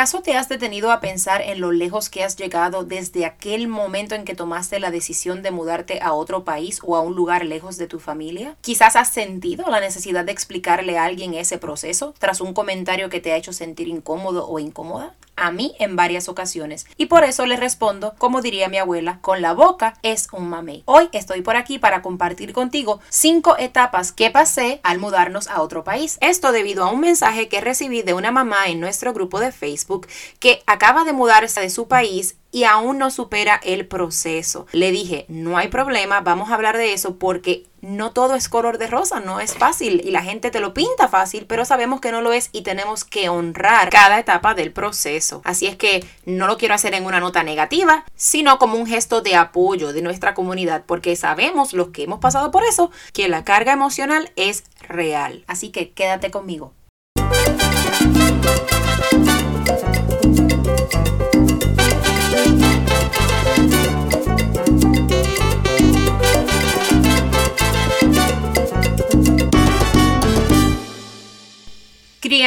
¿Acaso te has detenido a pensar en lo lejos que has llegado desde aquel momento en que tomaste la decisión de mudarte a otro país o a un lugar lejos de tu familia? Quizás has sentido la necesidad de explicarle a alguien ese proceso tras un comentario que te ha hecho sentir incómodo o incómoda a mí en varias ocasiones. Y por eso le respondo, como diría mi abuela, con la boca es un mamey. Hoy estoy por aquí para compartir contigo cinco etapas que pasé al mudarnos a otro país. Esto debido a un mensaje que recibí de una mamá en nuestro grupo de Facebook que acaba de mudarse de su país y aún no supera el proceso. Le dije, no hay problema, vamos a hablar de eso porque no todo es color de rosa, no es fácil y la gente te lo pinta fácil, pero sabemos que no lo es y tenemos que honrar cada etapa del proceso. Así es que no lo quiero hacer en una nota negativa, sino como un gesto de apoyo de nuestra comunidad, porque sabemos los que hemos pasado por eso, que la carga emocional es real. Así que quédate conmigo.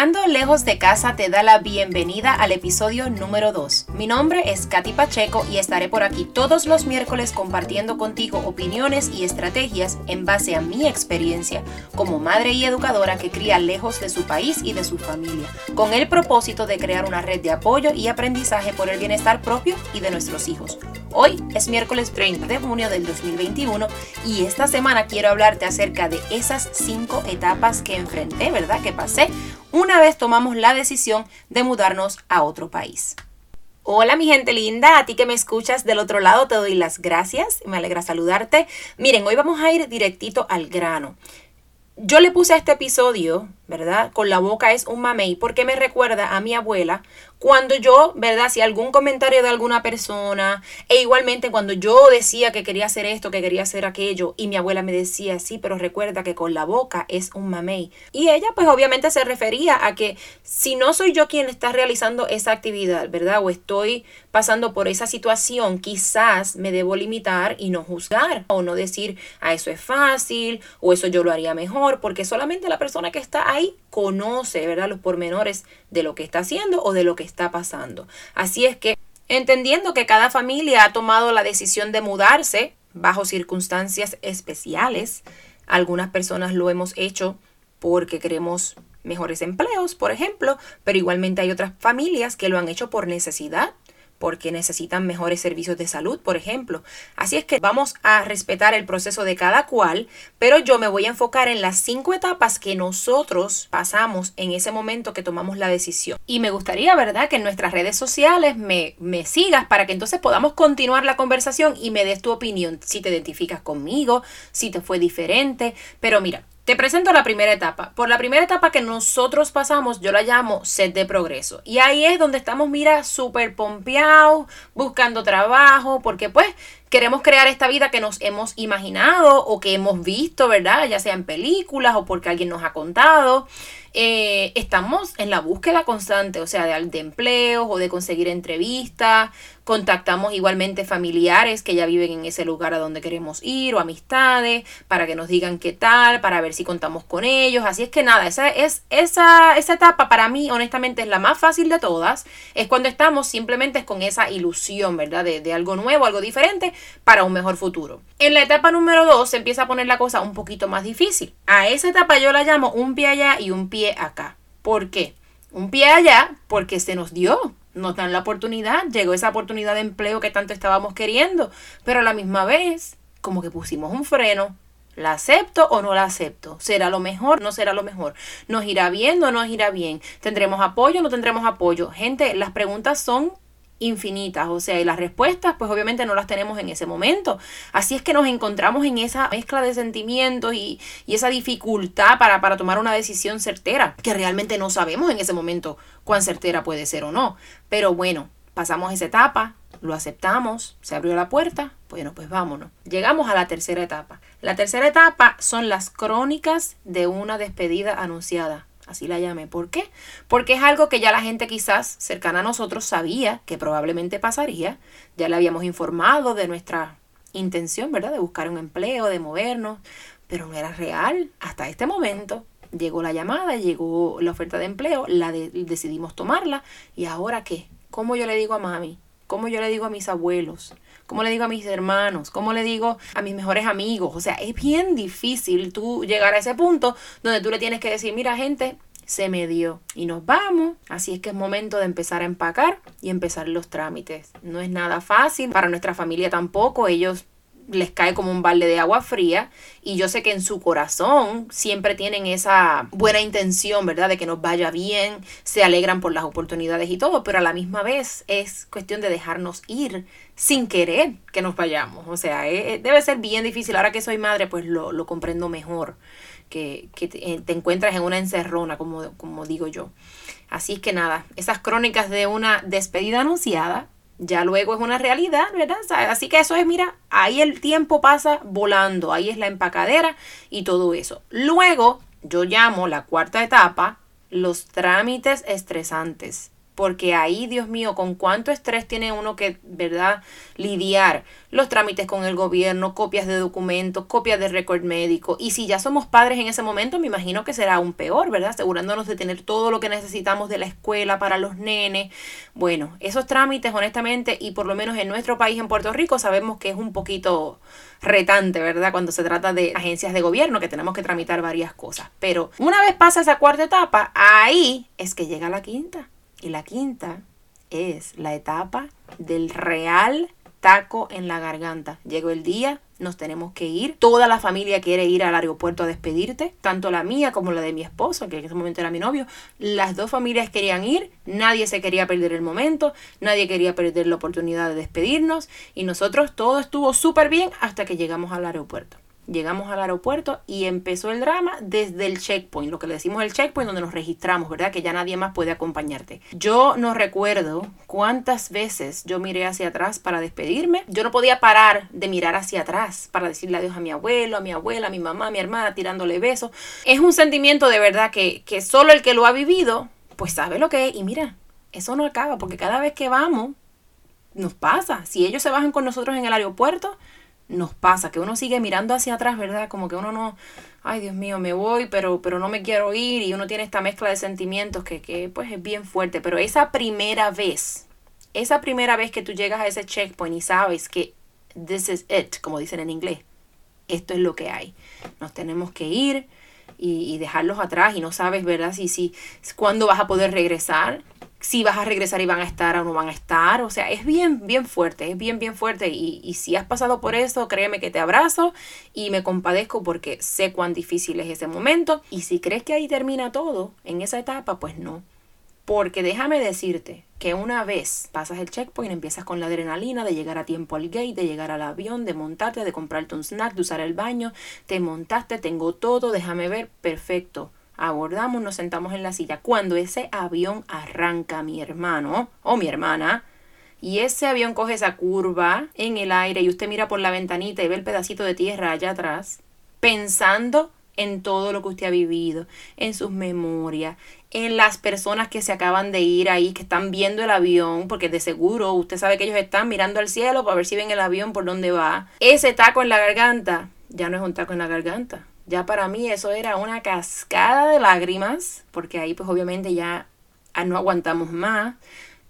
Criando lejos de casa te da la bienvenida al episodio número 2. Mi nombre es Katy Pacheco y estaré por aquí todos los miércoles compartiendo contigo opiniones y estrategias en base a mi experiencia como madre y educadora que cría lejos de su país y de su familia, con el propósito de crear una red de apoyo y aprendizaje por el bienestar propio y de nuestros hijos. Hoy es miércoles 30 de junio del 2021 y esta semana quiero hablarte acerca de esas cinco etapas que enfrenté, ¿verdad? Que pasé una vez tomamos la decisión de mudarnos a otro país. Hola mi gente linda, a ti que me escuchas del otro lado te doy las gracias, me alegra saludarte. Miren, hoy vamos a ir directito al grano. Yo le puse a este episodio, ¿verdad? Con la boca es un mamey porque me recuerda a mi abuela cuando yo, ¿verdad? Si algún comentario de alguna persona, e igualmente cuando yo decía que quería hacer esto, que quería hacer aquello, y mi abuela me decía, sí, pero recuerda que con la boca es un mamey. Y ella pues obviamente se refería a que si no soy yo quien está realizando esa actividad, ¿verdad? O estoy pasando por esa situación, quizás me debo limitar y no juzgar, o no decir, a ah, eso es fácil, o eso yo lo haría mejor, porque solamente la persona que está ahí conoce, ¿verdad? Los pormenores de lo que está haciendo o de lo que está pasando. Así es que, entendiendo que cada familia ha tomado la decisión de mudarse bajo circunstancias especiales, algunas personas lo hemos hecho porque queremos mejores empleos, por ejemplo, pero igualmente hay otras familias que lo han hecho por necesidad porque necesitan mejores servicios de salud, por ejemplo. Así es que vamos a respetar el proceso de cada cual, pero yo me voy a enfocar en las cinco etapas que nosotros pasamos en ese momento que tomamos la decisión. Y me gustaría, ¿verdad?, que en nuestras redes sociales me, me sigas para que entonces podamos continuar la conversación y me des tu opinión, si te identificas conmigo, si te fue diferente. Pero mira, te presento la primera etapa. Por la primera etapa que nosotros pasamos, yo la llamo set de progreso. Y ahí es donde estamos, mira, súper pompeados, buscando trabajo, porque pues queremos crear esta vida que nos hemos imaginado o que hemos visto, ¿verdad? Ya sea en películas o porque alguien nos ha contado. Eh, estamos en la búsqueda constante, o sea, de, de empleos o de conseguir entrevistas. Contactamos igualmente familiares que ya viven en ese lugar a donde queremos ir o amistades para que nos digan qué tal, para ver si contamos con ellos. Así es que nada, esa, es, esa, esa etapa para mí honestamente es la más fácil de todas. Es cuando estamos simplemente con esa ilusión, ¿verdad? De, de algo nuevo, algo diferente para un mejor futuro. En la etapa número 2 se empieza a poner la cosa un poquito más difícil. A esa etapa yo la llamo un pie allá y un pie acá. ¿Por qué? Un pie allá porque se nos dio, nos dan la oportunidad, llegó esa oportunidad de empleo que tanto estábamos queriendo, pero a la misma vez, como que pusimos un freno, ¿La acepto o no la acepto? ¿Será lo mejor? ¿No será lo mejor? ¿Nos irá bien o no nos irá bien? ¿Tendremos apoyo o no tendremos apoyo? Gente, las preguntas son infinitas, o sea, y las respuestas pues obviamente no las tenemos en ese momento. Así es que nos encontramos en esa mezcla de sentimientos y, esa dificultad para, para tomar una decisión certera, que realmente no sabemos en ese momento cuán certera puede ser o no. Pero bueno, pasamos esa etapa, lo aceptamos, se abrió la puerta, bueno, pues vámonos. Llegamos a la tercera etapa. La tercera etapa son las crónicas de una despedida anunciada así la llamé. ¿Por qué? Porque es algo que ya la gente quizás cercana a nosotros sabía que probablemente pasaría, ya le habíamos informado de nuestra intención, ¿verdad? De buscar un empleo, de movernos, pero no era real hasta este momento. llegó la llamada, llegó la oferta de empleo, la decidimos tomarla y ahora qué? ¿Cómo yo le digo a mami? ¿Cómo yo le digo a mis abuelos? ¿Cómo le digo a mis hermanos? ¿Cómo le digo a mis mejores amigos? O sea, es bien difícil tú llegar a ese punto donde tú le tienes que decir, mira gente, se me dio y nos vamos. Así es que es momento de empezar a empacar y empezar los trámites. No es nada fácil, para nuestra familia tampoco, ellos les cae como un balde de agua fría y yo sé que en su corazón siempre tienen esa buena intención, ¿verdad? De que nos vaya bien, se alegran por las oportunidades y todo, pero a la misma vez es cuestión de dejarnos ir sin querer que nos vayamos. O sea, eh, eh, debe ser bien difícil. Ahora que soy madre, pues lo, lo comprendo mejor, que, que te, eh, encuentras en una encerrona, como, como digo yo. Así que nada, esas crónicas de una despedida anunciada ya luego es una realidad, ¿verdad? Así que eso es, mira, ahí el tiempo pasa volando, ahí es la empacadera y todo eso. Luego yo llamo la cuarta etapa los trámites estresantes porque ahí, Dios mío, con cuánto estrés tiene uno que, ¿verdad?, lidiar los trámites con el gobierno, copias de documentos, copias de récord médico. Y si ya somos padres en ese momento, me imagino que será aún peor, ¿verdad? Asegurándonos de tener todo lo que necesitamos de la escuela para los nenes. Bueno, esos trámites, honestamente, y por lo menos en nuestro país, en Puerto Rico, sabemos que es un poquito retante, ¿verdad? Cuando se trata de agencias de gobierno, que tenemos que tramitar varias cosas. Pero una vez pasa esa cuarta etapa, ahí es que llega la quinta. Y la quinta es la etapa del real taco en la garganta. Llegó el día, nos tenemos que ir. Toda la familia quiere ir al aeropuerto a despedirte, tanto la mía como la de mi esposo, que en ese momento era mi novio. Las dos familias querían ir, nadie se quería perder el momento, nadie quería perder la oportunidad de despedirnos y nosotros todo estuvo súper bien hasta que llegamos al aeropuerto. Llegamos al aeropuerto y empezó el drama desde el checkpoint, lo que le decimos el checkpoint donde nos registramos, ¿verdad? Que ya nadie más puede acompañarte. Yo no recuerdo cuántas veces yo miré hacia atrás para despedirme. Yo no podía parar de mirar hacia atrás para decirle adiós a mi abuelo, a mi abuela, a mi mamá, a mi hermana, tirándole besos. Es un sentimiento de verdad que, que solo el que lo ha vivido, pues sabe lo que es. Y mira, eso no acaba porque cada vez que vamos, nos pasa. Si ellos se bajan con nosotros en el aeropuerto, nos pasa, que uno sigue mirando hacia atrás, ¿verdad? Como que uno no, ay Dios mío, me voy, pero, pero no me quiero ir y uno tiene esta mezcla de sentimientos que, que pues es bien fuerte, pero esa primera vez, esa primera vez que tú llegas a ese checkpoint y sabes que this is it, como dicen en inglés, esto es lo que hay, nos tenemos que ir y, y dejarlos atrás y no sabes, ¿verdad? Si, si, cuándo vas a poder regresar si vas a regresar y van a estar o no van a estar. O sea, es bien, bien fuerte, es bien, bien fuerte. Y, y, si has pasado por eso, créeme que te abrazo y me compadezco porque sé cuán difícil es ese momento. Y si crees que ahí termina todo, en esa etapa, pues no. Porque déjame decirte que una vez pasas el checkpoint, empiezas con la adrenalina de llegar a tiempo al gate, de llegar al avión, de montarte, de comprarte un snack, de usar el baño, te montaste, tengo todo, déjame ver, perfecto abordamos, nos sentamos en la silla. Cuando ese avión arranca, mi hermano o mi hermana, y ese avión coge esa curva en el aire y usted mira por la ventanita y ve el pedacito de tierra allá atrás, pensando en todo lo que usted ha vivido, en sus memorias, en las personas que se acaban de ir ahí, que están viendo el avión, porque de seguro usted sabe que ellos están mirando al cielo para ver si ven el avión por dónde va. Ese taco en la garganta ya no es un taco en la garganta, ya para mí eso era una cascada de lágrimas, porque ahí pues obviamente ya ah, no aguantamos más.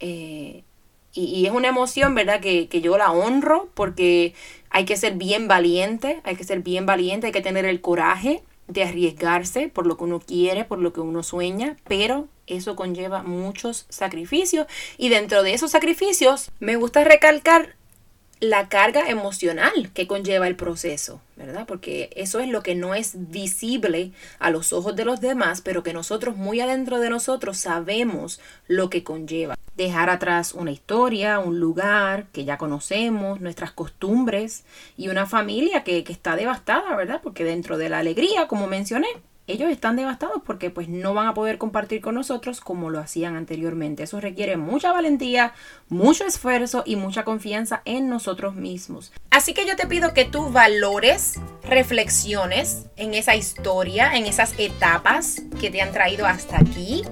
Eh, y, es una emoción, ¿verdad? Que, que, yo la honro porque hay que ser bien valiente, hay que ser bien valiente, hay que tener el coraje de arriesgarse por lo que uno quiere, por lo que uno sueña, pero eso conlleva muchos sacrificios y dentro de esos sacrificios me gusta recalcar la carga emocional que conlleva el proceso, ¿verdad? Porque eso es lo que no es visible a los ojos de los demás, pero que nosotros muy adentro de nosotros sabemos lo que conlleva. Dejar atrás una historia, un lugar que ya conocemos, nuestras costumbres y una familia que, que está devastada, ¿verdad? Porque dentro de la alegría, como mencioné, ellos están devastados porque pues no van a poder compartir con nosotros como lo hacían anteriormente. Eso requiere mucha valentía, mucho esfuerzo y mucha confianza en nosotros mismos. Así que yo te pido que tú valores, reflexiones en esa historia, en esas etapas que te han traído hasta aquí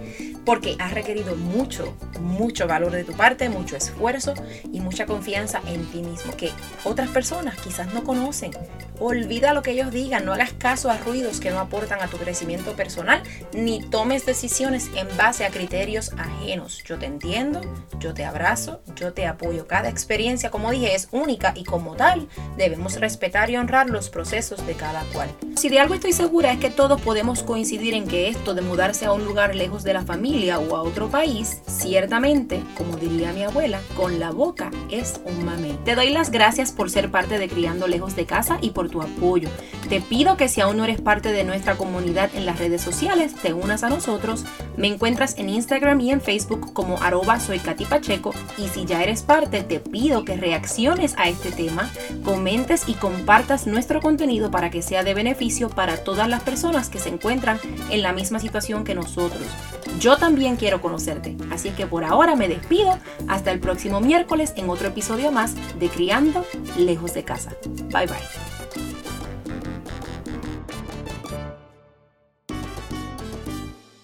porque ha requerido mucho mucho valor de tu parte, mucho esfuerzo y mucha confianza en ti mismo que otras personas quizás no conocen. Olvida lo que ellos digan, no hagas caso a ruidos que no aportan a tu crecimiento personal, ni tomes decisiones en base a criterios ajenos. Yo te entiendo, yo te abrazo, yo te apoyo. Cada experiencia, como dije, es única y como tal debemos respetar y honrar los procesos de cada cual. Si de algo estoy segura es que todos podemos coincidir en que esto de mudarse a un lugar lejos de la familia o a otro país, como diría mi abuela, con la boca es un mame. Te doy las gracias por ser parte de Criando Lejos de Casa y por tu apoyo. Te pido que si aún no eres parte de nuestra comunidad en las redes sociales, te unas a nosotros. Me encuentras en Instagram y en Facebook como arroba soy Katy Pacheco y si ya eres parte, te pido que reacciones a este tema, comentes y compartas nuestro contenido para que sea de beneficio para todas las personas que se encuentran en la misma situación que nosotros. Yo también quiero conocerte, así que por ahora me despido. Hasta el próximo miércoles en otro episodio más de Criando Lejos de Casa. Bye bye.